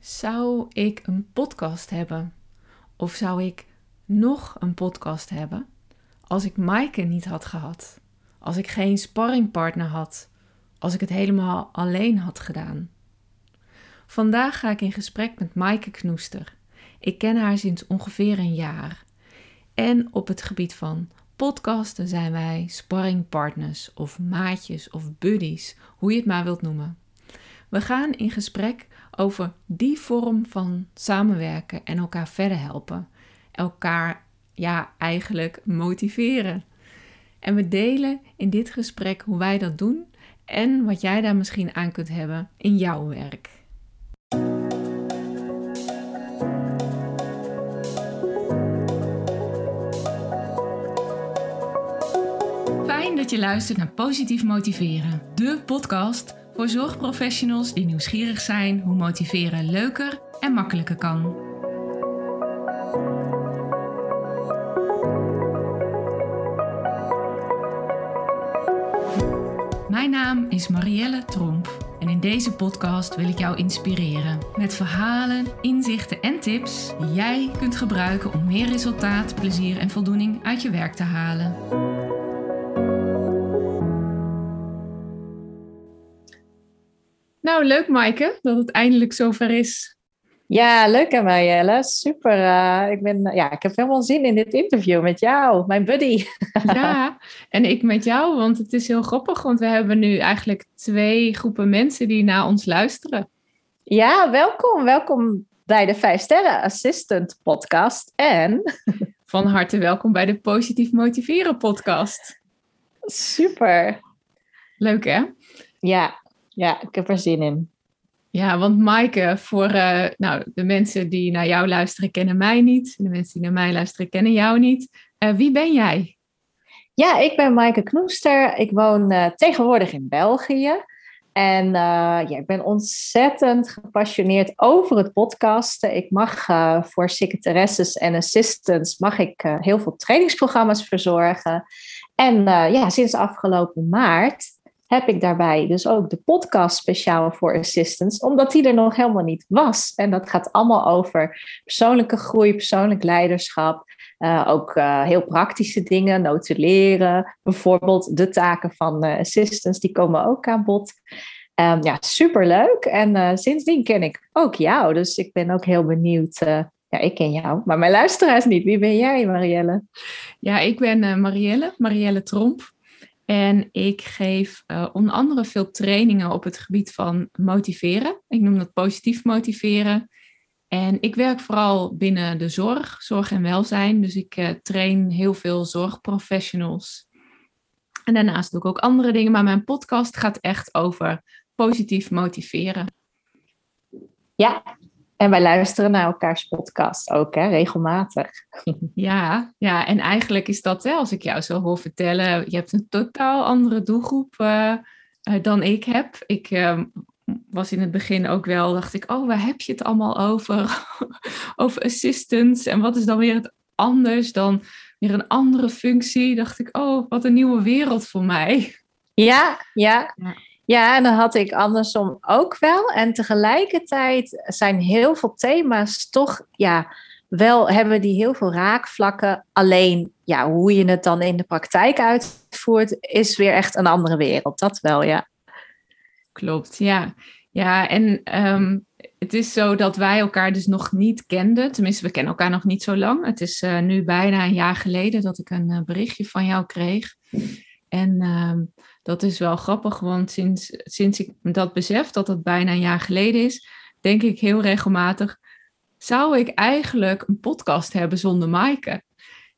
Zou ik een podcast hebben? Of zou ik nog een podcast hebben als ik Maaike niet had gehad? Als ik geen sparringpartner had? Als ik het helemaal alleen had gedaan? Vandaag ga ik in gesprek met Maaike Knoester. Ik ken haar sinds ongeveer een jaar. En op het gebied van podcasten zijn wij sparringpartners of maatjes of buddies, hoe je het maar wilt noemen. We gaan in gesprek over die vorm van samenwerken en elkaar verder helpen. Elkaar, ja, eigenlijk motiveren. En we delen in dit gesprek hoe wij dat doen en wat jij daar misschien aan kunt hebben in jouw werk. Fijn dat je luistert naar Positief Motiveren, de podcast voor zorgprofessionals die nieuwsgierig zijn hoe motiveren leuker en makkelijker kan. Mijn naam is Marielle Tromp en in deze podcast wil ik jou inspireren met verhalen, inzichten en tips die jij kunt gebruiken om meer resultaat, plezier en voldoening uit je werk te halen. Nou, leuk Maaike, dat het eindelijk zover is. Ja, leuk hè Marielle. Super. Uh, ik, ben, ja, ik heb helemaal zin in dit interview met jou, mijn buddy. ja, en ik met jou, want het is heel grappig, want we hebben nu eigenlijk twee groepen mensen die naar ons luisteren. Ja, welkom. Welkom bij de Vijf Sterren Assistant podcast en... Van harte welkom bij de Positief Motiveren podcast. Super. Leuk hè? Ja, ja, ik heb er zin in. Ja, want Maaike, voor uh, nou, de mensen die naar jou luisteren, kennen mij niet. De mensen die naar mij luisteren, kennen jou niet. Uh, wie ben jij? Ja, ik ben Maaike Knoester. Ik woon uh, tegenwoordig in België. En ja, ik ben ontzettend gepassioneerd over het podcasten. Ik mag voor secretaresses en assistants mag ik heel veel trainingsprogramma's verzorgen. En ja, sinds afgelopen maart heb ik daarbij dus ook de podcast speciaal voor assistants, omdat die er nog helemaal niet was. En dat gaat allemaal over persoonlijke groei, persoonlijk leiderschap. Uh, ook uh, heel praktische dingen, notuleren. Bijvoorbeeld de taken van uh, assistants, die komen ook aan bod. Um, ja, superleuk. En sindsdien ken ik ook jou. Dus ik ben ook heel benieuwd ja, ik ken jou, maar mijn luisteraars niet. Wie ben jij, Marielle? Ja, ik ben Marielle, Marielle Tromp. En ik geef uh, onder andere veel trainingen op het gebied van motiveren. Ik noem dat positief motiveren. En ik werk vooral binnen de zorg, zorg en welzijn. Dus ik uh, train heel veel zorgprofessionals. En daarnaast doe ik ook andere dingen. Maar mijn podcast gaat echt over positief motiveren. Ja, en wij luisteren naar elkaars podcast ook, hè, regelmatig. Ja, ja, en eigenlijk is dat, hè, als ik jou zo hoor vertellen, je hebt een totaal andere doelgroep uh, uh, dan ik heb. Ik uh, was in het begin ook wel, dacht ik, oh, waar heb je het allemaal over? over assistants. En wat is dan weer het anders dan weer een andere functie? Dacht ik, oh, wat een nieuwe wereld voor mij. Ja, ja. ja. Ja, en dan had ik andersom ook wel. En tegelijkertijd zijn heel veel thema's toch, ja, wel hebben die heel veel raakvlakken. Alleen, ja, hoe je het dan in de praktijk uitvoert, is weer echt een andere wereld. Dat wel, ja. Klopt, ja. Ja, en ehm, het is zo dat wij elkaar dus nog niet kenden. Tenminste, we kennen elkaar nog niet zo lang. Het is uh, nu bijna een jaar geleden dat ik een uh, berichtje van jou kreeg. En ehm, dat is wel grappig, want sinds, sinds ik dat besef, dat het bijna een jaar geleden is, denk ik heel regelmatig, zou ik eigenlijk een podcast hebben zonder Maaike?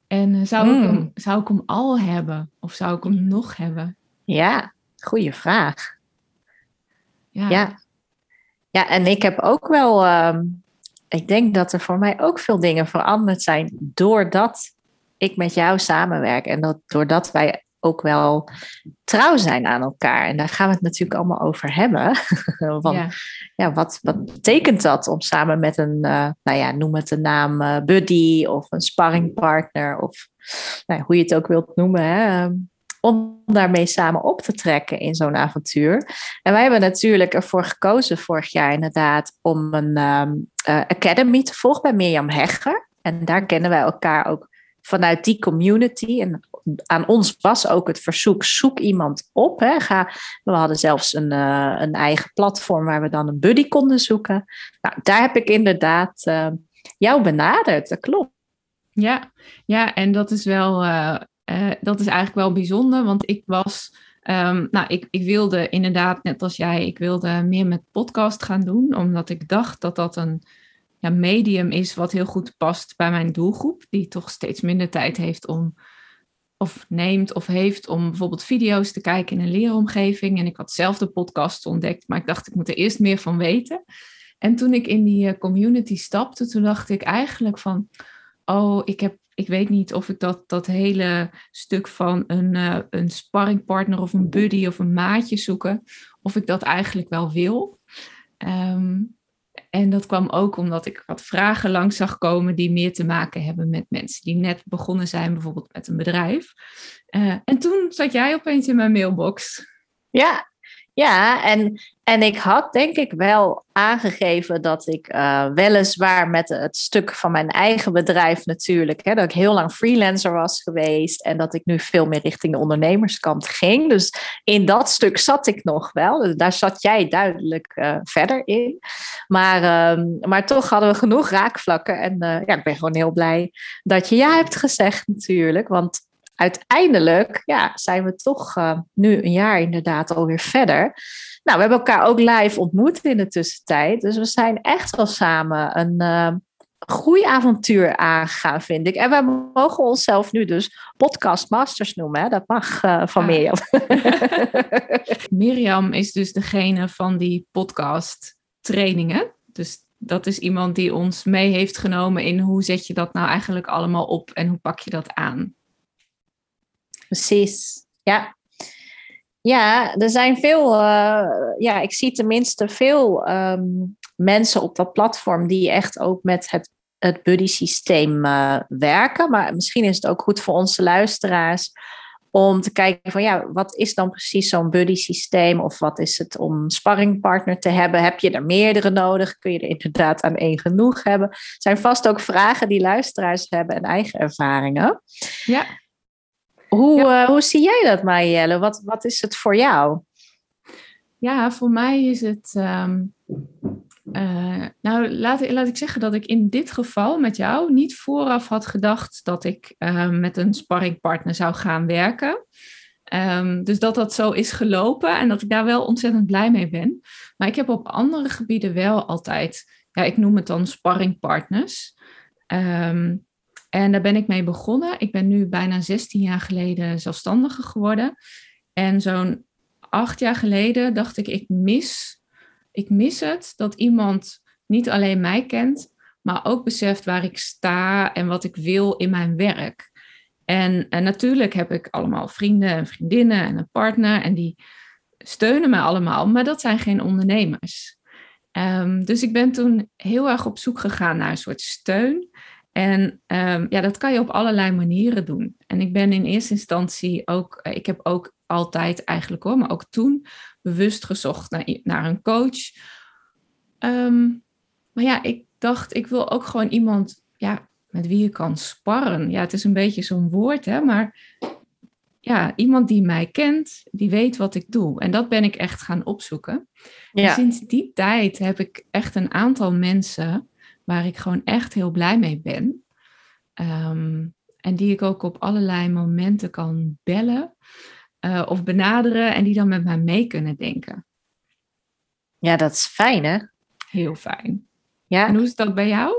En uh, zou, ik hem, hmm. zou ik hem al hebben? Of zou ik hem nog hebben? Ja, goede vraag. Ja. ja. Ja, en ik heb ook wel, ehm, ik denk dat er voor mij ook veel dingen veranderd zijn doordat ik met jou samenwerk en dat, doordat wij ook wel trouw zijn aan elkaar. En daar gaan we het natuurlijk allemaal over hebben. Van, ja. ja. wat, wat betekent dat om samen met een, uh, nou ja, noem het een naam, uh, buddy of een sparringpartner of nou, hoe je het ook wilt noemen, hè, om daarmee samen op te trekken in zo'n avontuur. En wij hebben natuurlijk ervoor gekozen vorig jaar inderdaad om een ehm, eh, academy te volgen bij Mirjam Hegger. En daar kennen wij elkaar ook vanuit die community. En aan ons was ook het verzoek: zoek iemand op. Hè. Ga, we hadden zelfs een, uh, een eigen platform waar we dan een buddy konden zoeken. Nou, daar heb ik inderdaad uh, jou benaderd. Dat klopt. Ja, ja, en dat is wel, uh, dat is eigenlijk wel bijzonder, want ik was. Um, nou, ik, ik wilde inderdaad, net als jij, ik wilde meer met podcast gaan doen, omdat ik dacht dat dat een ja, medium is wat heel goed past bij mijn doelgroep, die toch steeds minder tijd heeft om, of neemt of heeft om bijvoorbeeld video's te kijken in een leeromgeving. En ik had zelf de podcast ontdekt, maar ik dacht, ik moet er eerst meer van weten. En toen ik in die eh, community stapte, toen dacht ik eigenlijk van, oh, ik heb ik weet niet of ik dat, dat hele stuk van een, uh, een sparringpartner of een buddy of een maatje zoeken, of ik dat eigenlijk wel wil. Um, en dat kwam ook omdat ik wat vragen langs zag komen die meer te maken hebben met mensen die net begonnen zijn, bijvoorbeeld met een bedrijf. Uh, en toen zat jij opeens in mijn mailbox. Ja, ja, en, en ik had denk ik wel aangegeven dat ik uh, weliswaar met het stuk van mijn eigen bedrijf natuurlijk, hè, dat ik heel lang freelancer was geweest en dat ik nu veel meer richting de ondernemerskant ging. Dus in dat stuk zat ik nog wel. Dus daar zat jij duidelijk uh, verder in. Maar, uh, maar toch hadden we genoeg raakvlakken. En uh, ja, ik ben gewoon heel blij dat je ja hebt gezegd natuurlijk. Want uiteindelijk ja, zijn we toch uh, nu een jaar inderdaad alweer verder. Nou, we hebben elkaar ook live ontmoet in de tussentijd. Dus we zijn echt wel samen een uh, groeiavontuur aangegaan, vind ik. En we mogen onszelf nu dus podcast masters noemen. Hè? Dat mag uh, van ah. Mirjam. Mirjam is dus degene van die podcast trainingen. Dus dat is iemand die ons mee heeft genomen in hoe zet je dat nou eigenlijk allemaal op en hoe pak je dat aan. Precies, ja. Ja, er zijn veel, uh, ja, ik zie tenminste veel um, mensen op dat platform die echt ook met het, het buddy systeem uh, werken. Maar misschien is het ook goed voor onze luisteraars om te kijken van ja, wat is dan precies zo'n buddy systeem of wat is het om sparringpartner te hebben? Heb je er meerdere nodig? Kun je er inderdaad aan één genoeg hebben? Er zijn vast ook vragen die luisteraars hebben en eigen ervaringen. Ja. Hoe, ja. uh, hoe zie jij dat, Marielle? Wat, wat is het voor jou? Ja, voor mij is het. Um, uh, nou, laat, laat ik zeggen dat ik in dit geval met jou niet vooraf had gedacht dat ik uh, met een sparringpartner zou gaan werken. Um, dus dat dat zo is gelopen en dat ik daar wel ontzettend blij mee ben. Maar ik heb op andere gebieden wel altijd, ja, ik noem het dan sparringpartners. Um, en daar ben ik mee begonnen. Ik ben nu bijna 16 jaar geleden zelfstandige geworden. En zo'n acht jaar geleden dacht ik, ik mis, ik mis het dat iemand niet alleen mij kent, maar ook beseft waar ik sta en wat ik wil in mijn werk. En, en natuurlijk heb ik allemaal vrienden en vriendinnen en een partner en die steunen mij allemaal, maar dat zijn geen ondernemers. Um, dus ik ben toen heel erg op zoek gegaan naar een soort steun. En um, ja, dat kan je op allerlei manieren doen. En ik ben in eerste instantie ook, eh, ik heb ook altijd eigenlijk hoor, maar ook toen bewust gezocht naar, naar een coach. Um, maar ja, ik dacht, ik wil ook gewoon iemand ja, met wie je kan sparren. Ja, het is een beetje zo'n woord, hè, maar ja, iemand die mij kent, die weet wat ik doe. En dat ben ik echt gaan opzoeken. Ja. En sinds die tijd heb ik echt een aantal mensen waar ik gewoon echt heel blij mee ben. Um, en die ik ook op allerlei momenten kan bellen uh, of benaderen en die dan met mij mee kunnen denken. Ja, dat is fijn hè? Heel fijn. Ja. En hoe is dat bij jou?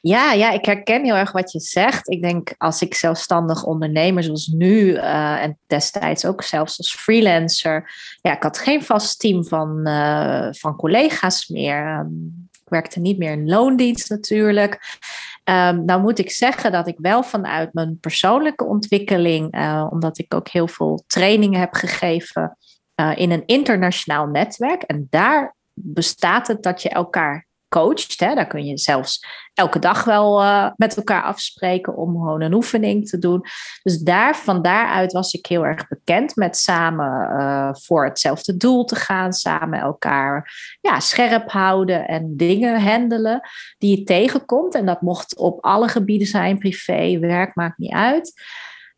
Ja, ja, ik herken heel erg wat je zegt. Ik denk als ik zelfstandig ondernemer, zoals nu uh, en destijds ook zelfs als freelancer, ja, ik had geen vast team van, uh, van collega's meer. Um, ik werkte niet meer in loondienst natuurlijk. Um, nou moet ik zeggen dat ik wel vanuit mijn persoonlijke ontwikkeling, uh, omdat ik ook heel veel trainingen heb gegeven uh, in een internationaal netwerk. En daar bestaat het dat je elkaar coacht. Hè. Daar kun je zelfs elke dag wel uh, met elkaar afspreken om gewoon een oefening te doen. Dus daar, van daaruit was ik heel erg bekend met samen uh, voor hetzelfde doel te gaan, samen elkaar ja, scherp houden en dingen handelen die je tegenkomt. En dat mocht op alle gebieden zijn, privé, werk, maakt niet uit.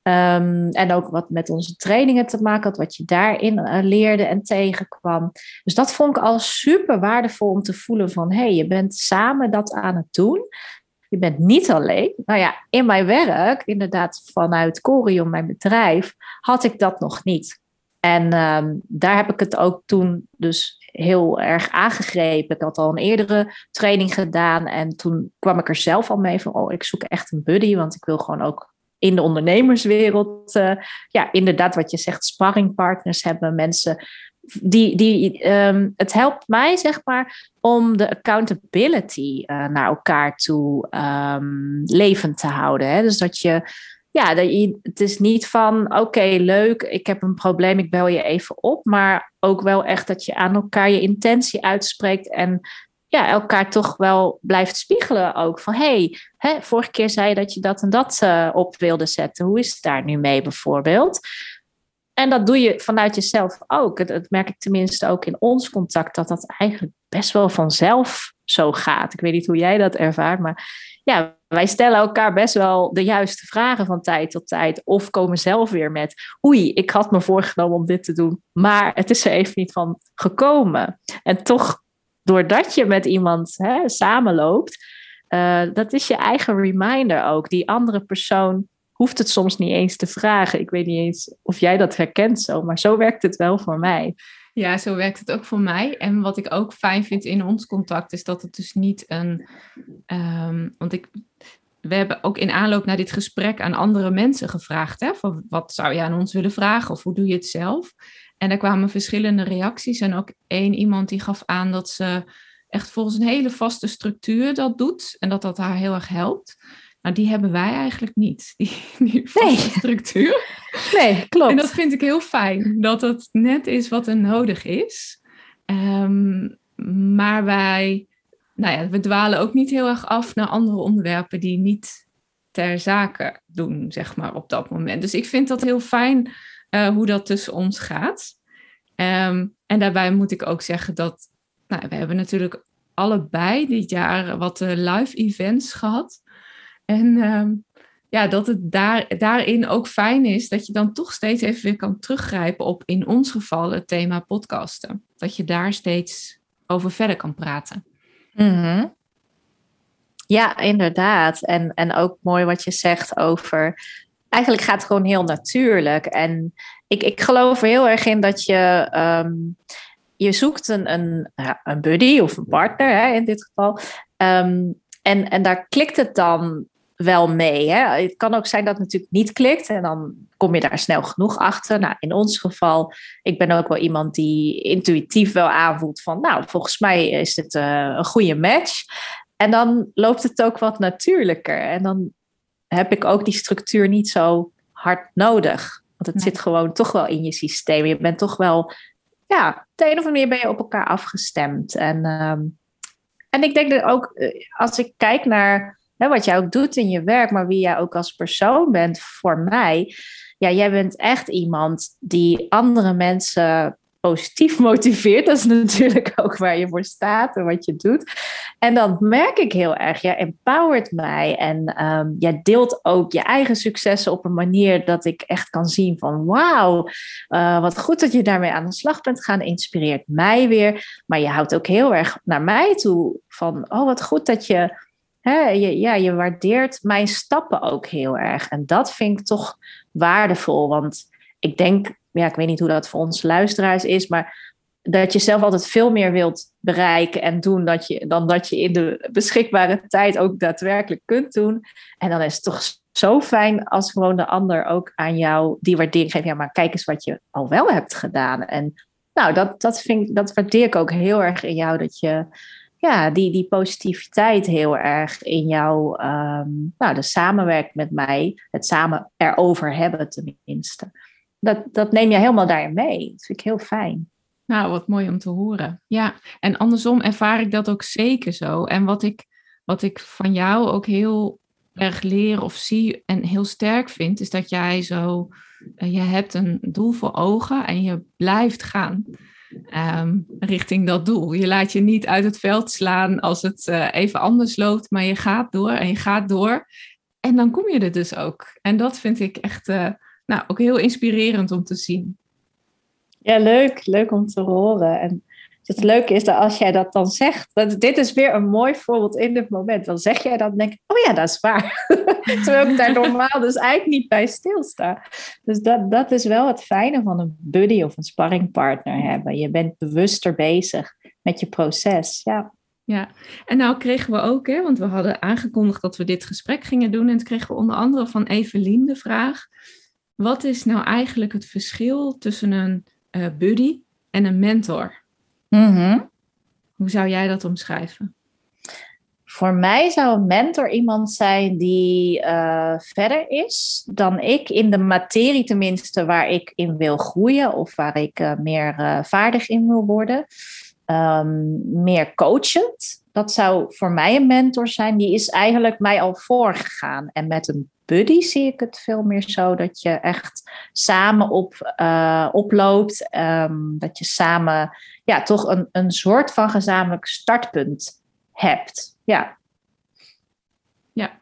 Um, en ook wat met onze trainingen te maken had, wat je daarin uh, leerde en tegenkwam. Dus dat vond ik al super waardevol om te voelen van hé, hey, je bent samen dat aan het doen. Je bent niet alleen. Nou ja, in mijn werk, inderdaad vanuit Corion, mijn bedrijf, had ik dat nog niet. En um, daar heb ik het ook toen dus heel erg aangegrepen. Ik had al een eerdere training gedaan en toen kwam ik er zelf al mee van, oh, ik zoek echt een buddy, want ik wil gewoon ook in de ondernemerswereld, uh, ja, inderdaad wat je zegt, sparringpartners hebben, mensen die, die um, het helpt mij, zeg maar, om de accountability uh, naar elkaar toe um, levend te houden. Hè? Dus dat je, ja, dat je, het is niet van, oké, leuk, ik heb een probleem, ik bel je even op, maar ook wel echt dat je aan elkaar je intentie uitspreekt en ja, elkaar toch wel blijft spiegelen ook. Van hey, vorige keer zei je dat je dat en dat uh, op wilde zetten. Hoe is het daar nu mee bijvoorbeeld? En dat doe je vanuit jezelf ook. Dat, merk ik tenminste ook in ons contact, dat dat eigenlijk best wel vanzelf zo gaat. Ik weet niet hoe jij dat ervaart, maar ja, wij stellen elkaar best wel de juiste vragen van tijd tot tijd. Of komen zelf weer met, oei, ik had me voorgenomen om dit te doen, maar het is er even niet van gekomen. En toch doordat je met iemand hè, samenloopt, uh, dat is je eigen reminder ook. Die andere persoon hoeft het soms niet eens te vragen. Ik weet niet eens of jij dat herkent zo, maar zo werkt het wel voor mij. Ja, zo werkt het ook voor mij. En wat ik ook fijn vind in ons contact is dat het dus niet een. Um, want ik, we hebben ook in aanloop naar dit gesprek aan andere mensen gevraagd. Hè, van wat zou je aan ons willen vragen of hoe doe je het zelf? En er kwamen verschillende reacties. En ook één iemand die gaf aan dat ze echt volgens een hele vaste structuur dat doet. En dat dat haar heel erg helpt. Nou, die hebben wij eigenlijk niet, die, die vaste structuur. Nee, klopt. En dat vind ik heel fijn, dat het net is wat er nodig is. Um, maar wij, nou ja, we dwalen ook niet heel erg af naar andere onderwerpen die niet ter zake doen, zeg maar, op dat moment. Dus ik vind dat heel fijn uh, hoe dat tussen ons gaat. Um, en daarbij moet ik ook zeggen dat nou, we hebben natuurlijk allebei dit jaar wat uh, live events gehad. En um, ja, dat het daar, daarin ook fijn is dat je dan toch steeds even weer kan teruggrijpen op in ons geval het thema podcasten. Dat je daar steeds over verder kan praten. -hmm. Ja, inderdaad. En, en ook mooi wat je zegt over eigenlijk gaat het gewoon heel natuurlijk. En ik, ik geloof er heel erg in dat je. Um, je zoekt een, een, een buddy of een partner hè, in dit geval. Um, en, en daar klikt het dan wel mee. Hè? Het kan ook zijn dat het natuurlijk niet klikt en dan kom je daar snel genoeg achter. Nou, in ons geval, ik ben ook wel iemand die intuïtief wel aanvoelt van, nou, volgens mij is dit uh, een goede match. En dan loopt het ook wat natuurlijker. En dan heb ik ook die structuur niet zo hard nodig. Want het zit gewoon toch wel in je systeem. Je bent toch wel, ja, op de een of andere manier ben je op elkaar afgestemd. En, um, en ik denk dat ook, eh, als ik kijk naar hè, wat jij ook doet in je werk, maar wie jij ook als persoon bent voor mij. Ja, jij bent echt iemand die andere mensen positief motiveert. Dat is natuurlijk ook waar je voor staat en wat je doet. En dan merk ik heel erg, jij empowert mij en um, jij deelt ook je eigen successen op een manier dat ik echt kan zien van wauw, uh, wat goed dat je daarmee aan de slag bent gaan, inspireert mij weer. Maar je houdt ook heel erg naar mij toe van oh wat goed dat je Hè, je, ja, je waardeert mijn stappen ook heel erg. En dat vind ik toch waardevol. Want ik denk ja, ik weet niet hoe dat voor onze luisteraars is, maar dat je zelf altijd veel meer wilt bereiken en doen dat je, dan dat je in de beschikbare tijd ook daadwerkelijk kunt doen. En dan is het toch zo fijn als gewoon de ander ook aan jou die waardering geeft. Ja, maar kijk eens wat je al wel hebt gedaan. En nou, dat, dat, vind, dat waardeer ik ook heel erg in jou, dat je ja, die, die positiviteit heel erg in jou, um, nou, de samenwerking met mij, het samen erover hebben tenminste dat, dat neem je helemaal daarin mee. Dat vind ik heel fijn. Nou, wat mooi om te horen. Ja, en andersom ervaar ik dat ook zeker zo. En wat ik, wat ik van jou ook heel erg leer of zie en heel sterk vind, is dat jij zo, uh, je hebt een doel voor ogen en je blijft gaan um, richting dat doel. Je laat je niet uit het veld slaan als het uh, even anders loopt, maar je gaat door en je gaat door. En dan kom je er dus ook. En dat vind ik echt uh, nou, ook heel inspirerend om te zien. Ja, leuk. Leuk om te horen. En het leuke is dat als jij dat dan zegt, dat, dit is weer een mooi voorbeeld in dit moment. Dan zeg jij dat en denk ik, oh ja, dat is waar. Terwijl ik daar normaal dus eigenlijk niet bij stilsta. Dus dat, dat is wel het fijne van een buddy of een sparringpartner hebben. Je bent bewuster bezig met je proces. Ja. Ja, en nou kregen we ook, hè, want we hadden aangekondigd dat we dit gesprek gingen doen. En toen kregen we onder andere van Evelien de vraag: wat is nou eigenlijk het verschil tussen een uh, buddy en een mentor? Mm Hoe zou jij dat omschrijven? Voor mij zou een mentor iemand zijn die uh, verder is dan ik in de materie, tenminste waar ik in wil groeien of waar ik uh, meer vaardig in wil worden. Um, meer coachend. Dat zou voor mij een mentor zijn. Die is eigenlijk mij al voorgegaan. En met een buddy zie ik het veel meer zo dat je echt samen op, uh, oploopt. Um, dat je samen ja, toch een, een soort van gezamenlijk startpunt hebt. Ja. Ja.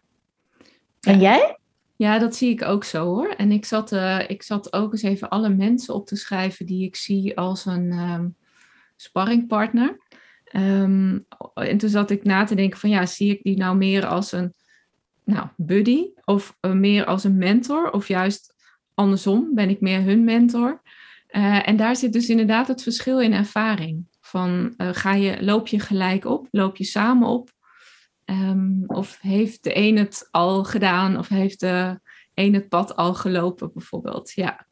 En jij? Ja, dat zie ik ook zo hoor. En ik zat, uh, ik zat ook eens even alle mensen op te schrijven die ik zie als een um, sparringpartner. Um, en toen zat ik na te denken van ja, zie ik die nou meer als een nou, buddy of uh, meer als een mentor of juist andersom ben ik meer hun mentor. Uh, en daar zit dus inderdaad het verschil in ervaring. Van uh, ga je, loop je gelijk op, loop je samen op? Um, of heeft de een het al gedaan of heeft de een het pad al gelopen bijvoorbeeld? Ja,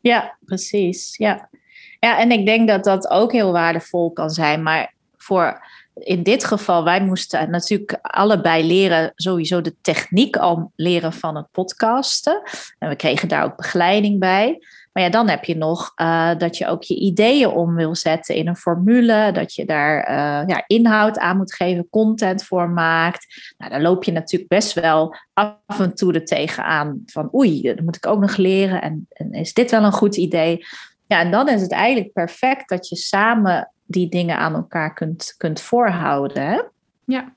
ja precies. Ja. ja, en ik denk dat dat ook heel waardevol kan zijn. Maar voor in dit geval, wij moesten natuurlijk allebei leren, sowieso de techniek al leren van het podcasten. En we kregen daar ook begeleiding bij. Maar ja, dan heb je nog uh, dat je ook je ideeën om wil zetten in een formule. Dat je daar uh, ja, inhoud aan moet geven, content voor maakt. Nou, daar loop je natuurlijk best wel af en toe er tegenaan. Van oei, dat moet ik ook nog leren. En, en is dit wel een goed idee? Ja, en dan is het eigenlijk perfect dat je samen die dingen aan elkaar kunt, kunt voorhouden. Ja.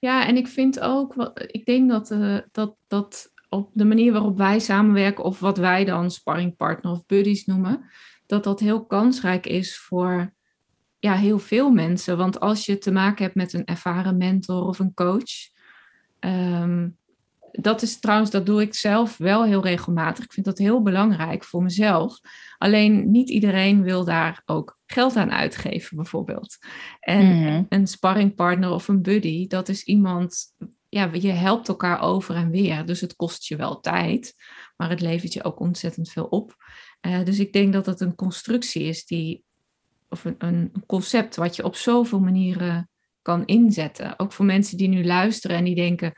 ja, en ik vind ook, ik denk dat, uh, dat, dat op de manier waarop wij samenwerken, of wat wij dan sparringpartner of buddies noemen, dat dat heel kansrijk is voor ja, heel veel mensen. Want als je te maken hebt met een ervaren mentor of een coach, um, dat is trouwens, dat doe ik zelf wel heel regelmatig. Ik vind dat heel belangrijk voor mezelf. Alleen niet iedereen wil daar ook geld aan uitgeven, bijvoorbeeld. En mm. een sparringpartner of een buddy, dat is iemand, ja, je helpt elkaar over en weer. Dus het kost je wel tijd, maar het levert je ook ontzettend veel op. Uh, dus ik denk dat dat een constructie is die, of een, een concept wat je op zoveel manieren kan inzetten. Ook voor mensen die nu luisteren en die denken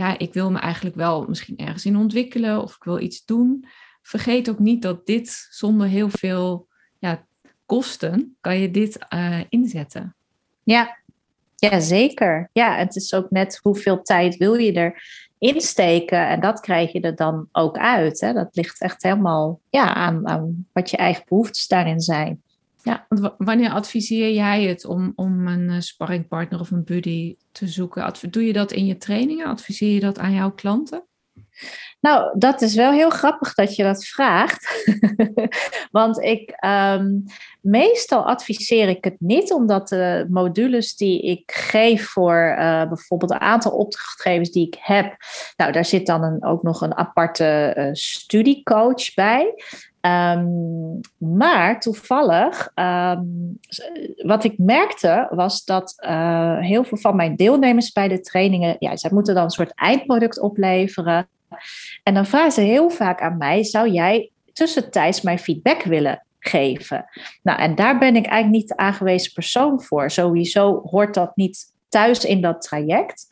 ja, ik wil me eigenlijk wel misschien ergens in ontwikkelen of ik wil iets doen. Vergeet ook niet dat dit zonder heel veel ja, kosten kan je dit uh, inzetten. Ja. ja, zeker. Ja, het is ook net hoeveel tijd wil je er insteken en dat krijg je er dan ook uit. Hè? Dat ligt echt helemaal ja, aan, aan wat je eigen behoeftes daarin zijn. Ja, wanneer adviseer jij het om, om een uh, sparringpartner of een buddy te zoeken? Doe je dat in je trainingen? Adviseer je dat aan jouw klanten? Nou, dat is wel heel grappig dat je dat vraagt. Want ik, um, meestal adviseer ik het niet, omdat de modules die ik geef voor uh, bijvoorbeeld een aantal opdrachtgevers die ik heb, nou, daar zit dan een, ook nog een aparte uh, studiecoach bij. Um, maar toevallig, um, wat ik merkte, was dat uh, heel veel van mijn deelnemers bij de trainingen, ja, zij moeten dan een soort eindproduct opleveren. En dan vragen ze heel vaak aan mij: zou jij tussentijds mijn feedback willen geven? Nou, en daar ben ik eigenlijk niet de aangewezen persoon voor. Sowieso hoort dat niet thuis in dat traject.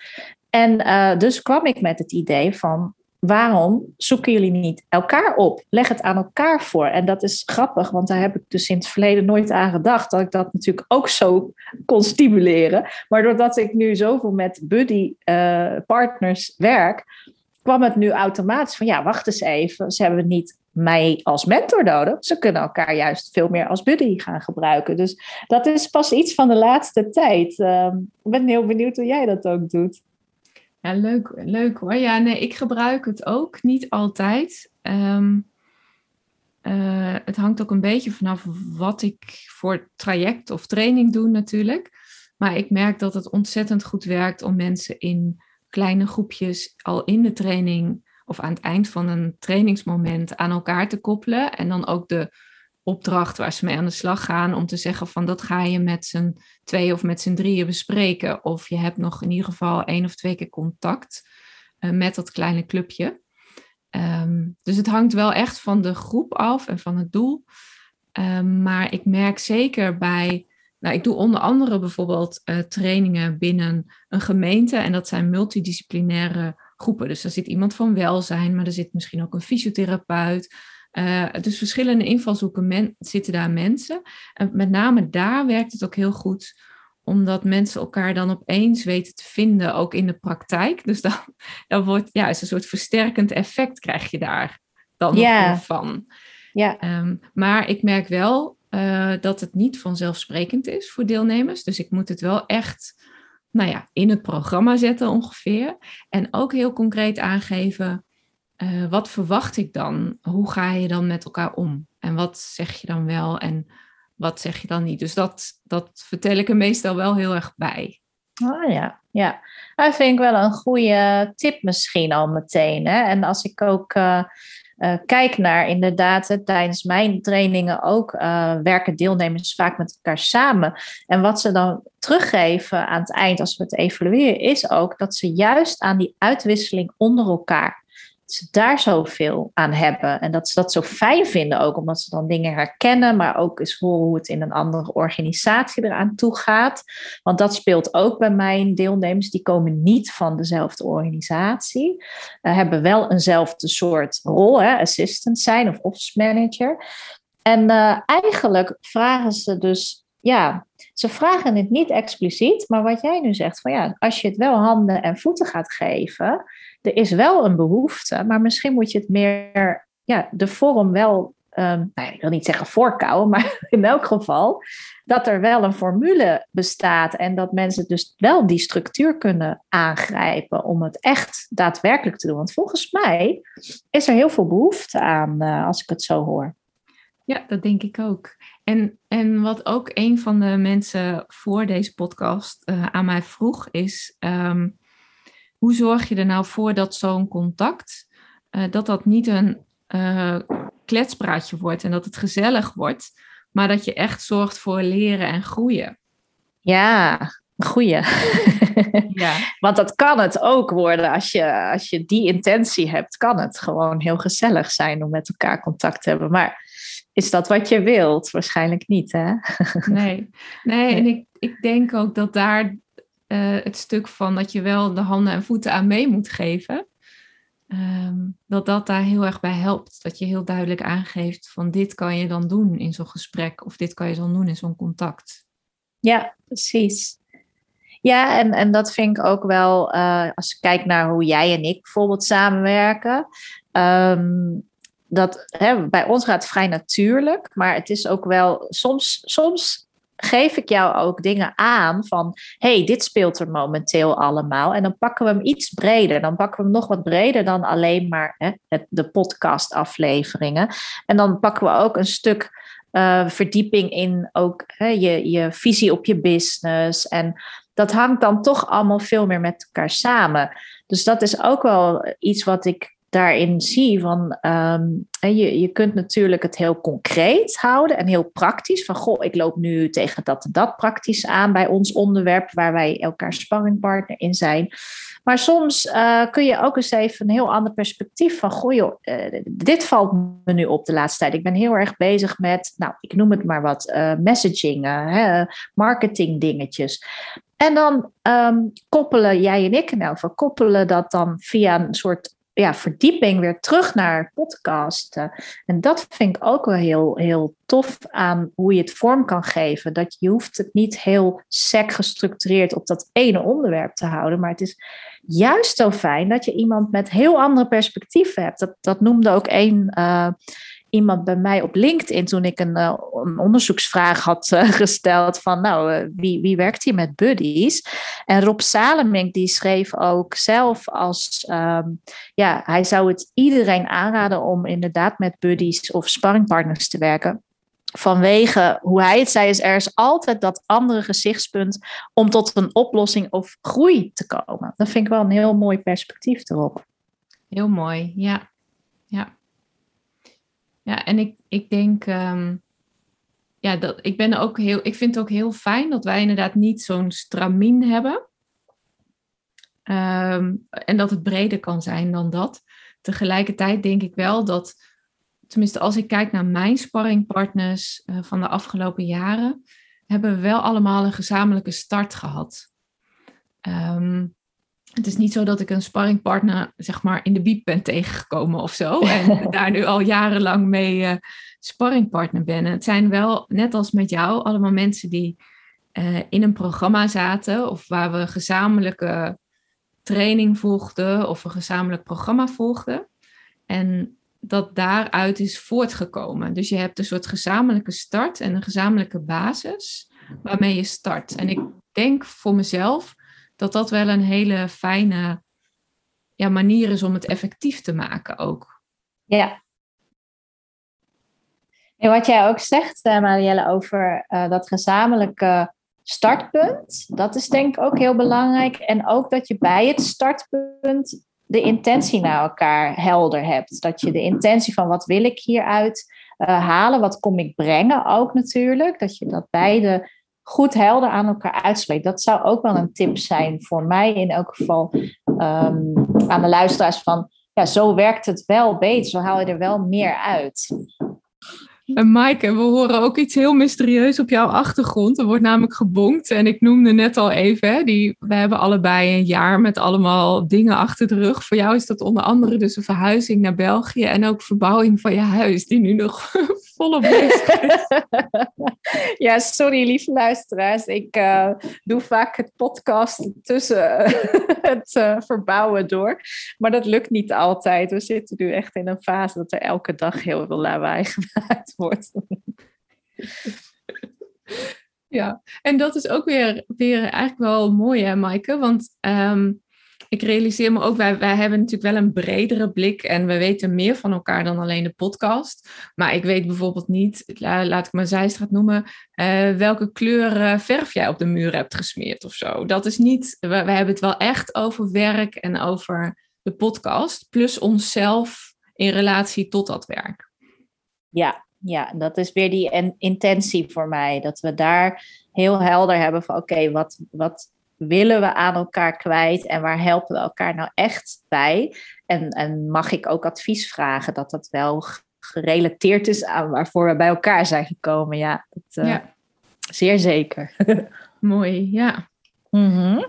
En uh, dus kwam ik met het idee van waarom zoeken jullie niet elkaar op? Leg het aan elkaar voor. En dat is grappig, want daar heb ik dus in het verleden nooit aan gedacht. Dat ik dat natuurlijk ook zo kon stimuleren. Maar doordat ik nu zoveel met buddy uh, partners werk, kwam het nu automatisch van ja, wacht eens even. Ze hebben niet mij als mentor nodig. Ze kunnen elkaar juist veel meer als buddy gaan gebruiken. Dus dat is pas iets van de laatste tijd. Uh, ik ben heel benieuwd hoe jij dat ook doet. Ja, leuk, leuk hoor. Ja, nee, ik gebruik het ook. Niet altijd. Um, uh, het hangt ook een beetje vanaf wat ik voor traject of training doe natuurlijk. Maar ik merk dat het ontzettend goed werkt om mensen in kleine groepjes al in de training of aan het eind van een trainingsmoment aan elkaar te koppelen. En dan ook de opdracht waar ze mee aan de slag gaan om te zeggen van dat ga je met z'n twee of met z'n drieën bespreken. Of je hebt nog in ieder geval één of twee keer contact uh, met dat kleine clubje. Um, dus het hangt wel echt van de groep af en van het doel. Um, maar ik merk zeker bij, nou ik doe onder andere bijvoorbeeld uh, trainingen binnen een gemeente en dat zijn multidisciplinaire groepen. Dus er zit iemand van welzijn, maar er zit misschien ook een fysiotherapeut, uh, dus verschillende invalshoeken zitten daar mensen. En met name daar werkt het ook heel goed, omdat mensen elkaar dan opeens weten te vinden, ook in de praktijk. Dus dan, dan wordt, ja, is een soort versterkend effect krijg je daar dan yeah. van. Ja. Um, maar ik merk wel uh, dat het niet vanzelfsprekend is voor deelnemers. Dus ik moet het wel echt, nou ja, in het programma zetten ongeveer. En ook heel concreet aangeven uh, wat verwacht ik dan? Hoe ga je dan met elkaar om? En wat zeg je dan wel en wat zeg je dan niet? Dus dat, dat vertel ik er meestal wel heel erg bij. Oh ja, ja. Dat vind ik wel een goede tip misschien al meteen. Hè? En als ik ook uh, uh, kijk naar inderdaad, tijdens mijn trainingen ook werken deelnemers vaak met elkaar samen. En wat ze dan teruggeven aan het eind als we het evalueren, is ook dat ze juist aan die uitwisseling onder elkaar ze daar zoveel aan hebben. En dat ze dat zo fijn vinden ook, omdat ze dan dingen herkennen, maar ook eens horen hoe het in een andere organisatie eraan toe gaat. Want dat speelt ook bij mijn deelnemers. Die komen niet van dezelfde organisatie, uh, hebben wel eenzelfde soort rol, hè, assistant zijn of office manager. En uh, eigenlijk vragen ze dus, ja, ze vragen het niet expliciet, maar wat jij nu zegt, van ja, als je het wel handen en voeten gaat geven, er is wel een behoefte, maar misschien moet je het meer, ja, de vorm wel, um, nou, ik wil niet zeggen voorkouwen, maar in elk geval dat er wel een formule bestaat en dat mensen dus wel die structuur kunnen aangrijpen om het echt daadwerkelijk te doen. Want volgens mij is er heel veel behoefte aan, uh, als ik het zo hoor. Ja, dat denk ik ook. En, en wat ook een van de mensen voor deze podcast uh, aan mij vroeg is, um, hoe zorg je er nou voor dat zo'n contact, uh, dat dat niet een uh, kletspraatje wordt en dat het gezellig wordt, maar dat je echt zorgt voor leren en groeien? Ja, goeie. ja. Want dat kan het ook worden als je, als je die intentie hebt, kan het gewoon heel gezellig zijn om met elkaar contact te hebben. Maar is dat wat je wilt? Waarschijnlijk niet, hè? nee, nee en ik, ik denk ook dat daar uh, het stuk van dat je wel de handen en voeten aan mee moet geven, um, dat dat daar heel erg bij helpt. Dat je heel duidelijk aangeeft van dit kan je dan doen in zo'n gesprek of dit kan je dan doen in zo'n contact. Ja, precies. Ja, en, en dat vind ik ook wel, uh, als ik kijk naar hoe jij en ik bijvoorbeeld samenwerken. Um, dat hè, bij ons gaat vrij natuurlijk, maar het is ook wel soms, soms geef ik jou ook dingen aan van, hey, dit speelt er momenteel allemaal. En dan pakken we hem iets breder. Dan pakken we hem nog wat breder dan alleen maar hè, het, de podcastafleveringen. En dan pakken we ook een stuk uh, verdieping in ook hè, je, je visie op je business. En dat hangt dan toch allemaal veel meer met elkaar samen. Dus dat is ook wel iets wat ik daarin zie van um, je, je kunt natuurlijk het heel concreet houden en heel praktisch. Van goh, ik loop nu tegen dat en dat praktisch aan bij ons onderwerp waar wij elkaar sparringpartner in zijn. Maar soms uh, kun je ook eens even een heel ander perspectief van goh, joh, uh, dit valt me nu op de laatste tijd. Ik ben heel erg bezig met, nou, ik noem het maar wat, uh, messaging, marketing dingetjes. En dan um, koppelen jij en ik, nou, koppelen dat dan via een soort ja, verdieping weer terug naar podcasten. En dat vind ik ook wel heel, heel tof aan hoe je het vorm kan geven. Dat je hoeft het niet heel sec gestructureerd op dat ene onderwerp te houden. Maar het is juist zo fijn dat je iemand met heel andere perspectieven hebt. Dat, dat noemde ook één iemand bij mij op LinkedIn toen ik een, uh, een onderzoeksvraag had uh, gesteld van nou, uh, wie, wie werkt hier met buddies? En Rob Salemink die schreef ook zelf als um, ja, hij zou het iedereen aanraden om inderdaad met buddies of sparringpartners te werken. Vanwege hoe hij het zei, is er is altijd dat andere gezichtspunt om tot een oplossing of groei te komen. Dat vind ik wel een heel mooi perspectief erop. Heel mooi, ja. Ja. Ja, en ik, ik denk, um, ja, dat, ik, ben ook heel, ik vind het ook heel fijn dat wij inderdaad niet zo'n stramien hebben. Um, en dat het breder kan zijn dan dat. Tegelijkertijd denk ik wel dat, tenminste als ik kijk naar mijn sparringpartners uh, van de afgelopen jaren, hebben we wel allemaal een gezamenlijke start gehad. Um, het is niet zo dat ik een sparringpartner zeg maar in de biep ben tegengekomen of zo. En daar nu al jarenlang mee uh, sparringpartner ben. En het zijn wel, net als met jou, allemaal mensen die uh, in een programma zaten. Of waar we gezamenlijke training volgden. Of een gezamenlijk programma volgden. En dat daaruit is voortgekomen. Dus je hebt een soort gezamenlijke start en een gezamenlijke basis waarmee je start. En ik denk voor mezelf dat dat wel een hele fijne ja, manier is om het effectief te maken ook. Ja. En wat jij ook zegt, uh, Marielle, over uh, dat gezamenlijke startpunt, dat is denk ik ook heel belangrijk. En ook dat je bij het startpunt de intentie naar elkaar helder hebt. Dat je de intentie van wat wil ik hieruit uh, halen, wat kom ik brengen ook natuurlijk. Dat je dat beide goed helder aan elkaar uitspreekt. Dat zou ook wel een tip zijn voor mij in elk geval um, aan de luisteraars van ja, zo werkt het wel beter, zo haal je er wel meer uit. En Maaike, we horen ook iets heel mysterieus op jouw achtergrond. Er wordt namelijk gebonkt. En ik noemde net al even, die, we hebben allebei een jaar met allemaal dingen achter de rug. Voor jou is dat onder andere dus een verhuizing naar België en ook verbouwing van je huis, die nu nog is. ja, sorry lieve luisteraars. Ik uh, doe vaak het podcast tussen het uh, verbouwen door. Maar dat lukt niet altijd. We zitten nu echt in een fase dat er elke dag heel veel lawaai gemaakt wordt. ja, en dat is ook weer, weer eigenlijk wel mooi hè Maaike? Want um, ik realiseer me ook, wij, wij hebben natuurlijk wel een bredere blik en we weten meer van elkaar dan alleen de podcast. Maar ik weet bijvoorbeeld niet, laat ik maar zijstraat noemen, uh, welke kleur verf jij op de muur hebt gesmeerd of zo. Dat is niet, we, we hebben het wel echt over werk en over de podcast, plus onszelf in relatie tot dat werk. Ja, ja, dat is weer die intentie voor mij. Dat we daar heel helder hebben van oké, wat, wat willen we aan elkaar kwijt en waar helpen we elkaar nou echt bij? En, en mag ik ook advies vragen dat dat wel gerelateerd is aan waarvoor we bij elkaar zijn gekomen? Ja, dat, uh, ja. zeer zeker. Mooi, ja. Mm-hmm.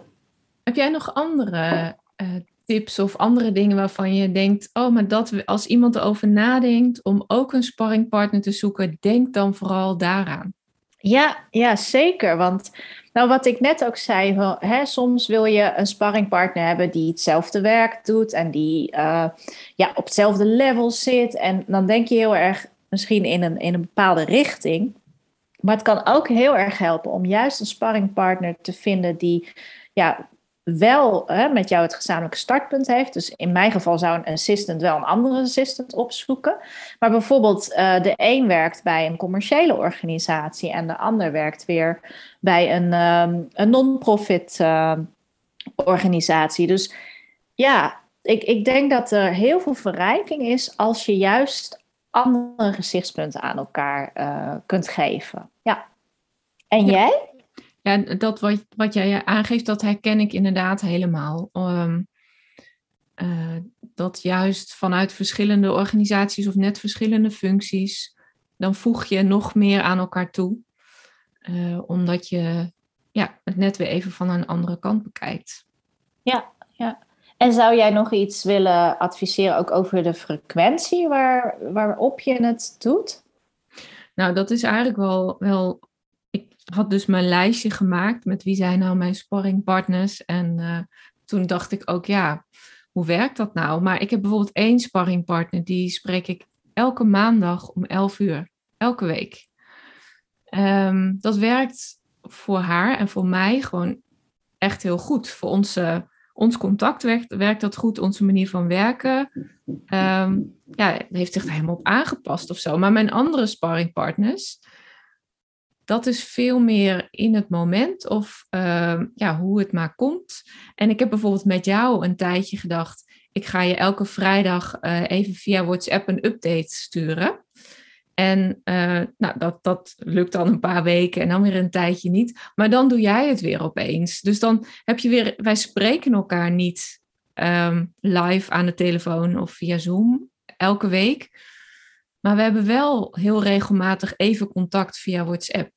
Heb jij nog andere uh, tips of andere dingen waarvan je denkt, oh, maar dat als iemand erover nadenkt om ook een sparringpartner te zoeken, denk dan vooral daaraan. Ja, ja, zeker. Want nou, wat ik net ook zei, hè, soms wil je een sparringpartner hebben die hetzelfde werk doet en die uh, ja, op hetzelfde level zit. En dan denk je heel erg misschien in een, in een bepaalde richting. Maar het kan ook heel erg helpen om juist een sparringpartner te vinden die ja, wel hè, met jou het gezamenlijke startpunt heeft. Dus in mijn geval zou een assistant wel een andere assistant opzoeken. Maar bijvoorbeeld uh, de een werkt bij een commerciële organisatie en de ander werkt weer bij een, um, een non-profit uh, organisatie. Dus ja, ik, ik denk dat er heel veel verrijking is als je juist andere gezichtspunten aan elkaar uh, kunt geven. Ja. En ja. jij? Ja, dat wat, wat jij aangeeft, dat herken ik inderdaad helemaal. Um, uh, dat juist vanuit verschillende organisaties of net verschillende functies, dan voeg je nog meer aan elkaar toe. Uh, omdat je ja, het net weer even van een andere kant bekijkt. Ja, ja. En zou jij nog iets willen adviseren ook over de frequentie waar, waarop je het doet? Nou, dat is eigenlijk wel, wel. Had dus mijn lijstje gemaakt met wie zijn nou mijn sparringpartners. En uh, toen dacht ik ook, ja, hoe werkt dat nou? Maar ik heb bijvoorbeeld één sparringpartner, die spreek ik elke maandag om 11 uur, elke week. Um, dat werkt voor haar en voor mij gewoon echt heel goed. Voor onze, ons contact werkt, werkt dat goed, onze manier van werken. Um, ja, heeft zich er helemaal op aangepast of zo. Maar mijn andere sparringpartners, dat is veel meer in het moment of uh, ja, hoe het maar komt. En ik heb bijvoorbeeld met jou een tijdje gedacht, ik ga je elke vrijdag uh, even via WhatsApp een update sturen. En uh, nou, dat, dat lukt dan een paar weken en dan weer een tijdje niet. Maar dan doe jij het weer opeens. Dus dan heb je weer, wij spreken elkaar niet um, live aan de telefoon of via Zoom elke week. Maar we hebben wel heel regelmatig even contact via WhatsApp.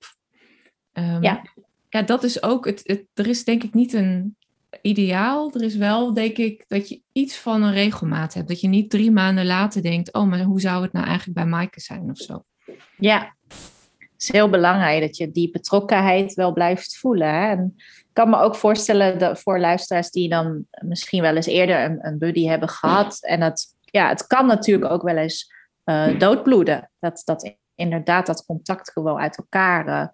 Um, ja. ja, dat is ook, het, het, er is denk ik niet een ideaal. Er is wel, denk ik, dat je iets van een regelmaat hebt. Dat je niet drie maanden later denkt, oh, maar hoe zou het nou eigenlijk bij Maaike zijn of zo. Ja, het is heel belangrijk dat je die betrokkenheid wel blijft voelen. Hè? En ik kan me ook voorstellen dat voor luisteraars die dan misschien wel eens eerder een, een buddy hebben gehad. En het, ja, het kan natuurlijk ook wel eens uh, doodbloeden. Dat, dat inderdaad dat contact gewoon uit elkaar uh,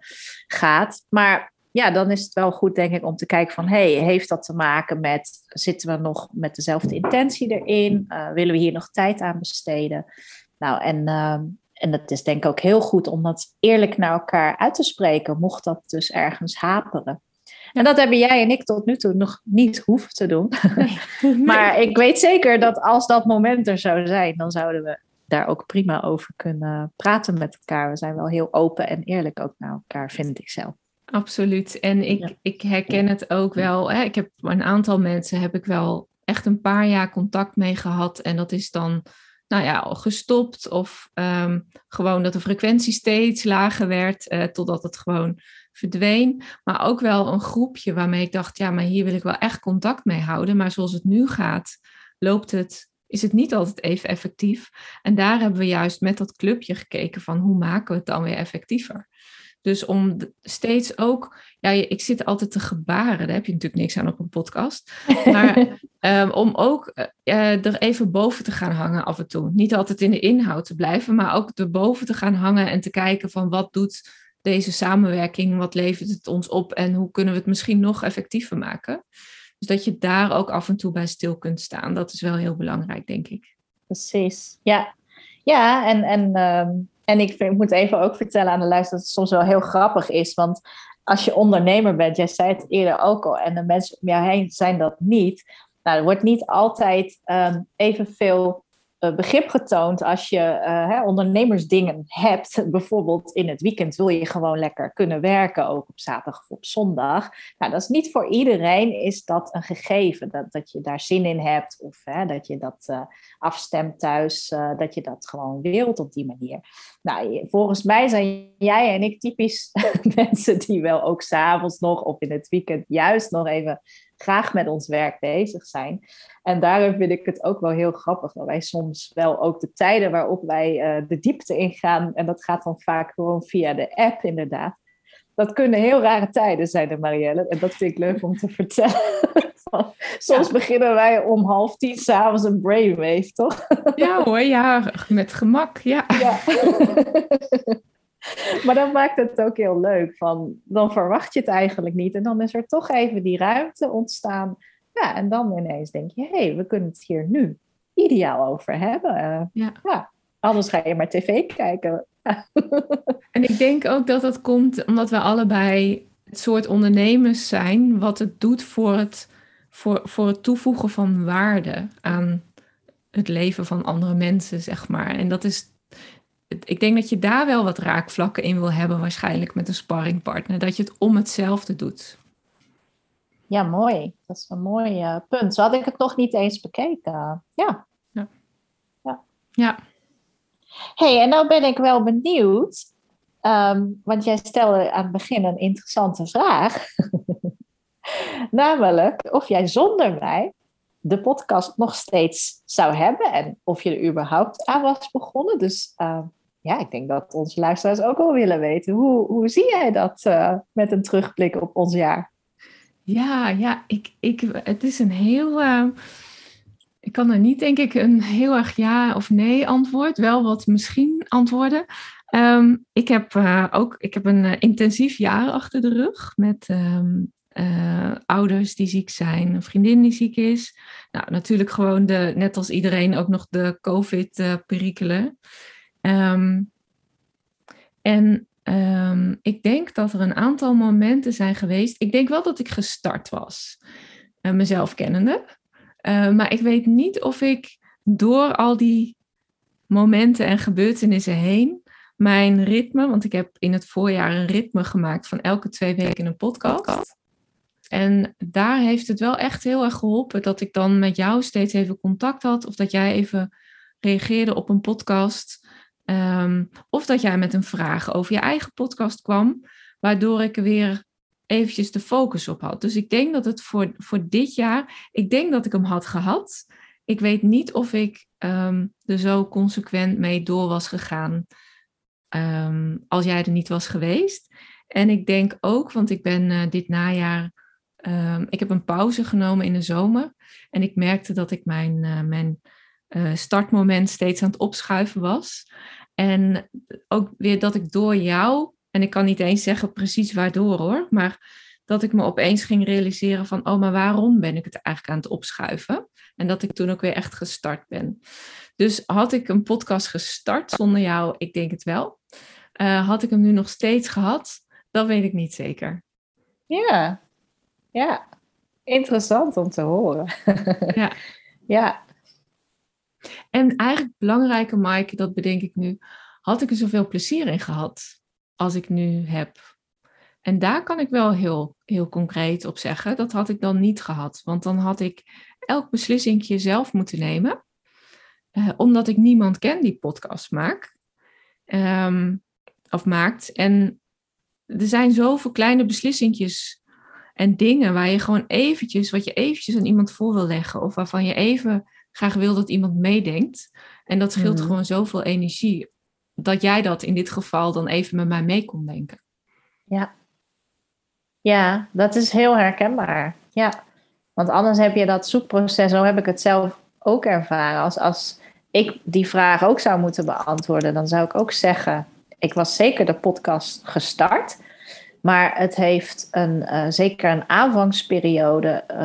gaat. Maar ja, dan is het wel goed, denk ik, om te kijken van, hey, heeft dat te maken met, zitten we nog met dezelfde intentie erin? Uh, willen we hier nog tijd aan besteden? Nou, en, uh, en dat is denk ik ook heel goed om dat eerlijk naar elkaar uit te spreken, mocht dat dus ergens haperen. En dat hebben jij en ik tot nu toe nog niet hoeven te doen. Nee. maar ik weet zeker dat als dat moment er zou zijn, dan zouden we daar ook prima over kunnen praten met elkaar. We zijn wel heel open en eerlijk ook naar elkaar, vind ik zelf. Absoluut. En ik, ik herken het ook wel. Hè. Ik heb een aantal mensen heb ik wel echt een paar jaar contact mee gehad. En dat is dan nou ja, gestopt. Of um, gewoon dat de frequentie steeds lager werd. Uh, totdat het gewoon verdween. Maar ook wel een groepje waarmee ik dacht, ja, maar hier wil ik wel echt contact mee houden. Maar zoals het nu gaat, loopt het, is het niet altijd even effectief. En daar hebben we juist met dat clubje gekeken van hoe maken we het dan weer effectiever. Dus om steeds ook, ja, ik zit altijd te gebaren, daar heb je natuurlijk niks aan op een podcast. Maar um, om ook uh, er even boven te gaan hangen af en toe. Niet altijd in de inhoud te blijven, maar ook erboven te gaan hangen en te kijken van wat doet deze samenwerking, wat levert het ons op en hoe kunnen we het misschien nog effectiever maken. Dus dat je daar ook af en toe bij stil kunt staan, dat is wel heel belangrijk, denk ik. Precies, ja. Ja, en, en um en ik, moet even ook vertellen aan de luisteraar dat het soms wel heel grappig is. Want als je ondernemer bent, jij zei het eerder ook al, en de mensen om jou heen zijn dat niet. Nou, er wordt niet altijd um, evenveel begrip getoond als je uh, hè, ondernemersdingen hebt. Bijvoorbeeld in het weekend wil je gewoon lekker kunnen werken, ook op zaterdag of op zondag. Nou, dat is niet voor iedereen is dat een gegeven, dat, dat je daar zin in hebt of hè, dat je dat uh, afstemt thuis, dat je dat gewoon wilt op die manier. Nou, volgens mij zijn jij en ik typisch mensen die wel ook s'avonds nog of in het weekend juist nog even graag met ons werk bezig zijn. En daarom vind ik het ook wel heel grappig dat wij soms wel ook de tijden waarop wij uh, de diepte ingaan, en dat gaat dan vaak gewoon via de app inderdaad. Dat kunnen heel rare tijden zijn, de Marielle. En dat vind ik leuk om te vertellen. Soms beginnen wij om half tien s'avonds een brainwave, toch? Ja hoor, ja, met gemak, ja. ja. maar dat maakt het ook heel leuk. Van, dan verwacht je het eigenlijk niet. En dan is er toch even die ruimte ontstaan. Ja, en dan ineens denk je, hé, hey, we kunnen het hier nu ideaal over hebben. Uh, ja. ja. Anders ga je maar tv kijken. en ik denk ook dat dat komt omdat we allebei het soort ondernemers zijn, wat het doet voor het, voor, voor het toevoegen van waarde aan het leven van andere mensen, zeg maar. En dat is ik denk dat je daar wel wat raakvlakken in wil hebben, waarschijnlijk met een sparringpartner. Dat je het om hetzelfde doet. Ja, mooi. Dat is een mooi uh, punt. Zo had ik het nog niet eens bekeken. Ja. Ja. Ja. ja. hey, en nou ben ik wel benieuwd. Ehm, want jij stelde aan het begin een interessante vraag. Namelijk of jij zonder mij de podcast nog steeds zou hebben en of je er überhaupt aan was begonnen. Dus uh, ja, ik denk dat onze luisteraars ook wel willen weten. Hoe, hoe zie jij dat uh, met een terugblik op ons jaar? Ja, ja ik, ik, het is een heel. Uh, ik kan er niet, denk ik, een heel erg ja of nee antwoord. Wel wat misschien antwoorden. Um, ik heb uh, ook ik heb een intensief jaar achter de rug met um, ouders die ziek zijn, een vriendin die ziek is. Nou, natuurlijk gewoon de, net als iedereen ook nog de COVID-perikelen. Um, en um, ik denk dat er een aantal momenten zijn geweest. Ik denk wel dat ik gestart was, uh, mezelf kennende. Uh, maar ik weet niet of ik door al die momenten en gebeurtenissen heen mijn ritme, want ik heb in het voorjaar een ritme gemaakt van elke twee weken een podcast. En daar heeft het wel echt heel erg geholpen dat ik dan met jou steeds even contact had of dat jij even reageerde op een podcast. Um, of dat jij met een vraag over je eigen podcast kwam, waardoor ik er weer eventjes de focus op had. Dus ik denk dat het voor, voor dit jaar, ik denk dat ik hem had gehad. Ik weet niet of ik um, er zo consequent mee door was gegaan um, als jij er niet was geweest. En ik denk ook, want ik ben uh, dit najaar, ik heb een pauze genomen in de zomer. En ik merkte dat ik mijn, uh, mijn uh, startmoment steeds aan het opschuiven was. En ook weer dat ik door jou, en ik kan niet eens zeggen precies waardoor hoor, maar dat ik me opeens ging realiseren van, oh, maar waarom ben ik het eigenlijk aan het opschuiven? En dat ik toen ook weer echt gestart ben. Dus had ik een podcast gestart zonder jou? Ik denk het wel. Uh, had ik hem nu nog steeds gehad? Dat weet ik niet zeker. Ja, ja. Interessant om te horen. ja. ja. En eigenlijk belangrijker, Mike, dat bedenk ik nu, had ik er zoveel plezier in gehad als ik nu heb. En daar kan ik wel heel, heel concreet op zeggen, dat had ik dan niet gehad. Want dan had ik elk beslissingje zelf moeten nemen, eh, omdat ik niemand ken die podcast maakt. Um, of maakt. En er zijn zoveel kleine beslissingjes en dingen waar je gewoon eventjes, wat je eventjes aan iemand voor wil leggen, of waarvan je even graag wil dat iemand meedenkt. En dat scheelt mm. gewoon zoveel energie. Dat jij dat in dit geval dan even met mij mee kon denken. Ja. Ja, dat is heel herkenbaar. Ja. Want anders heb je dat zoekproces, zo heb ik het zelf ook ervaren. Als, als ik die vraag ook zou moeten beantwoorden, dan zou ik ook zeggen: ik was zeker de podcast gestart. Maar het heeft een, uh, zeker een aanvangsperiode, uh,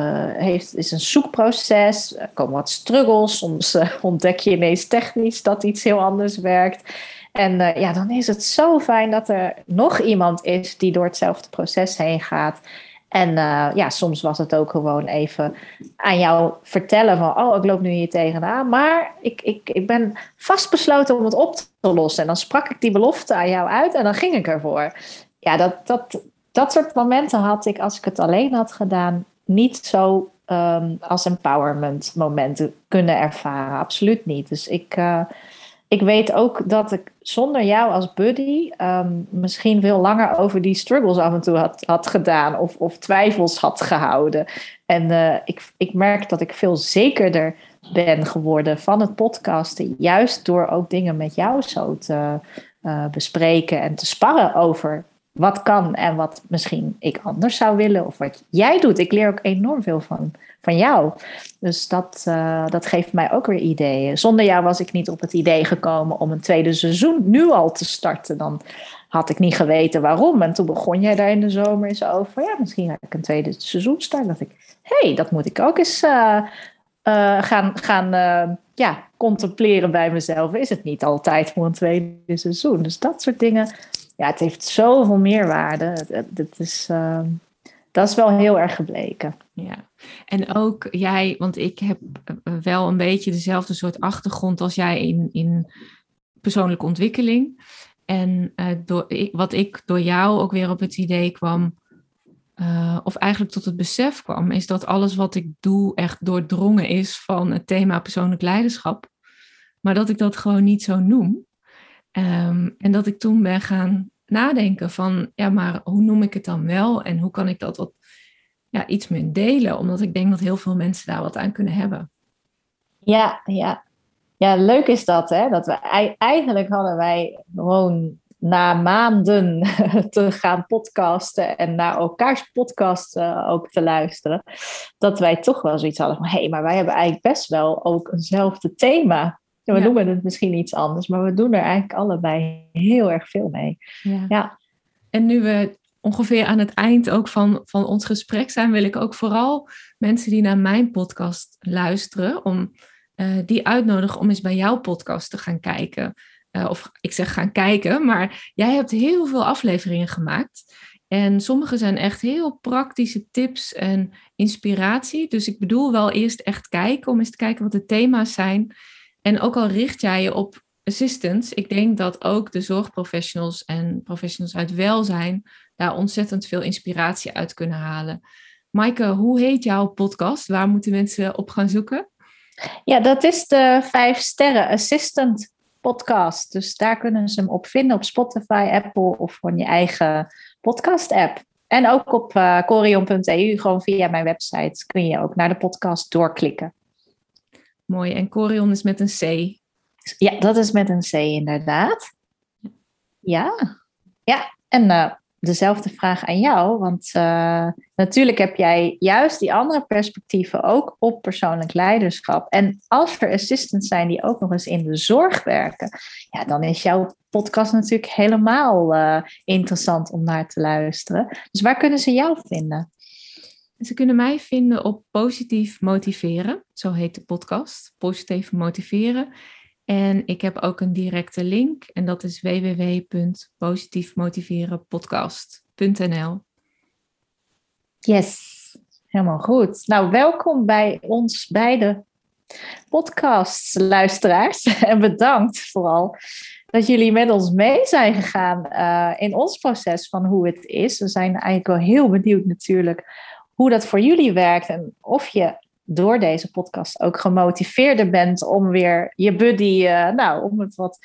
heeft, is een zoekproces. Er komen wat struggles. Soms uh, ontdek je ineens technisch dat iets heel anders werkt. En ja, dan is het zo fijn dat er nog iemand is die door hetzelfde proces heen gaat. En ja, soms was het ook gewoon even aan jou vertellen van, oh, ik loop nu hier tegenaan, maar ik, ik, ik ben vastbesloten om het op te lossen. En dan sprak ik die belofte aan jou uit en dan ging ik ervoor ja, dat, dat, dat soort momenten had ik, als ik het alleen had gedaan, niet zo um, als empowerment momenten kunnen ervaren. Absoluut niet. Dus ik, uh, ik weet ook dat ik zonder jou als buddy um, misschien veel langer over die struggles af en toe had, had gedaan of, of twijfels had gehouden. En uh, ik, ik merk dat ik veel zekerder ben geworden van het podcasten, juist door ook dingen met jou zo te uh, bespreken en te sparren over wat kan en wat misschien ik anders zou willen of wat jij doet. Ik leer ook enorm veel van, van jou. Dus dat, uh, dat geeft mij ook weer ideeën. Zonder jou was ik niet op het idee gekomen om een tweede seizoen nu al te starten. Dan had ik niet geweten waarom. En toen begon jij daar in de zomer eens over. Ja, misschien ga ik een tweede seizoen starten. Dat ik, hey, dat moet ik ook eens uh, uh, gaan, gaan ja, contempleren bij mezelf. Is het niet altijd voor een tweede seizoen? Dus dat soort dingen ja, het heeft zoveel meerwaarde. Dat, is, uh, dat is wel heel erg gebleken. Ja, en ook jij, want ik heb eh, wel een beetje dezelfde soort achtergrond als jij in, in persoonlijke ontwikkeling. En uh, door, ik, wat ik door jou ook weer op het idee kwam, of eigenlijk tot het besef kwam, is dat alles wat ik doe echt doordrongen is van het thema persoonlijk leiderschap. Maar dat ik dat gewoon niet zo noem. Um, en dat ik toen ben gaan nadenken van, ja, maar hoe noem ik het dan wel? En hoe kan ik dat wat ja, iets meer delen. Omdat ik denk dat heel veel mensen daar wat aan kunnen hebben. Ja, ja. Ja, leuk is dat, hè? Dat we eigenlijk hadden wij gewoon na maanden te gaan podcasten en naar elkaars podcast ook te luisteren, dat wij toch wel zoiets hadden van hé, hey, maar wij hebben eigenlijk best wel ook eenzelfde thema. We ja. noemen het misschien iets anders, maar we doen er eigenlijk allebei heel erg veel mee. Ja. ja. En nu we ongeveer aan het eind ook van, van ons gesprek zijn, wil ik ook vooral mensen die naar mijn podcast luisteren, om uh, die uitnodigen om eens bij jouw podcast te gaan kijken. Uh, of ik zeg gaan kijken, maar jij hebt heel veel afleveringen gemaakt. En sommige zijn echt heel praktische tips en inspiratie. Dus ik bedoel wel eerst echt kijken, om eens te kijken wat de thema's zijn. En ook al richt jij je op assistants, ik denk dat ook de zorgprofessionals en professionals uit welzijn daar ontzettend veel inspiratie uit kunnen halen. Maaike, hoe heet jouw podcast? Waar moeten mensen op gaan zoeken? Ja, dat is de Vijf Sterren Assistant podcast. Dus daar kunnen ze hem op vinden op Spotify, Apple of gewoon je eigen podcast app. En ook op uh, eh, corion.eu, gewoon via mijn website, kun je ook naar de podcast doorklikken. Mooi. En Corion is met een C. Ja, dat is met een C inderdaad. Ja, ja. En uh, dezelfde vraag aan jou. Want uh, natuurlijk heb jij juist die andere perspectieven ook op persoonlijk leiderschap. En als er assistants zijn die ook nog eens in de zorg werken, ja, dan is jouw podcast natuurlijk helemaal uh, interessant om naar te luisteren. Dus waar kunnen ze jou vinden? Ze kunnen mij vinden op Positief Motiveren. Zo heet de podcast. Positief Motiveren. En ik heb ook een directe link en dat is www.positiefmotiverenpodcast.nl. Yes, helemaal goed. Nou, welkom bij ons beide podcastluisteraars. En bedankt vooral dat jullie met ons mee zijn gegaan uh, in ons proces van hoe het is. We zijn eigenlijk wel heel benieuwd natuurlijk hoe dat voor jullie werkt en of je door deze podcast ook gemotiveerder bent om weer je buddy, uh, nou, om het wat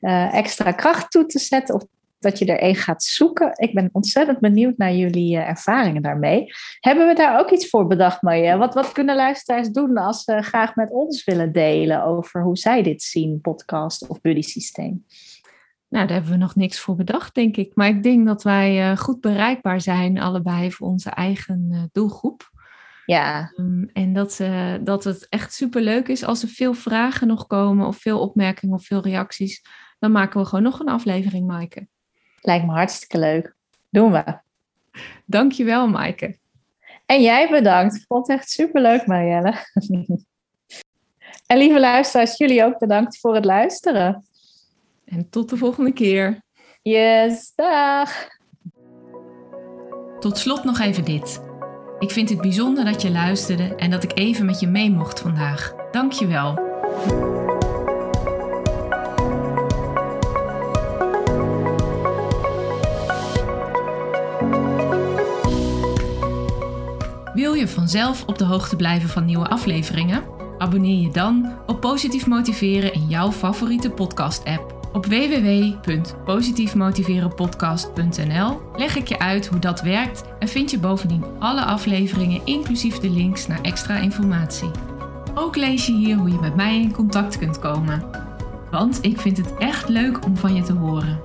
uh, extra kracht toe te zetten. Of dat je er een gaat zoeken. Ik ben ontzettend benieuwd naar jullie uh, ervaringen daarmee. Hebben we daar ook iets voor bedacht, Marje? Wat, wat kunnen luisteraars doen als ze graag met ons willen delen over hoe zij dit zien, podcast of buddy systeem? Nou, daar hebben we nog niks voor bedacht, denk ik. Maar ik denk dat wij goed bereikbaar zijn, allebei voor onze eigen doelgroep. Ja. Ehm, en dat, uh, dat het echt super leuk is als er veel vragen nog komen of veel opmerkingen of veel reacties. Dan maken we gewoon nog een aflevering, Maaike. Lijkt me hartstikke leuk. Doen we. Dankjewel, Maaike. En jij bedankt. Vond het echt super leuk, Marielle. en lieve luisteraars, jullie ook bedankt voor het luisteren. En tot de volgende keer. Yes, dag. Tot slot nog even dit. Ik vind het bijzonder dat je luisterde en dat ik even met je mee mocht vandaag. Dank je wel. Wil je vanzelf op de hoogte blijven van nieuwe afleveringen? Abonneer je dan op Positief Motiveren in jouw favoriete podcast-app. Op www.positiefmotiverenpodcast.nl leg ik je uit hoe dat werkt en vind je bovendien alle afleveringen inclusief de links naar extra informatie. Ook lees je hier hoe je met mij in contact kunt komen. Want ik vind het echt leuk om van je te horen.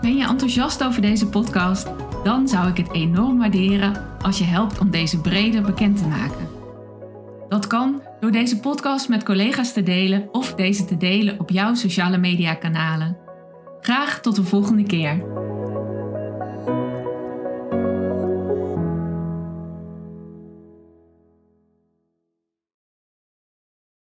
Ben je enthousiast over deze podcast? Dan zou ik het enorm waarderen als je helpt om deze breder bekend te maken. Dat kan door deze podcast met collega's te delen of deze te delen op jouw sociale media kanalen. Graag tot de volgende keer.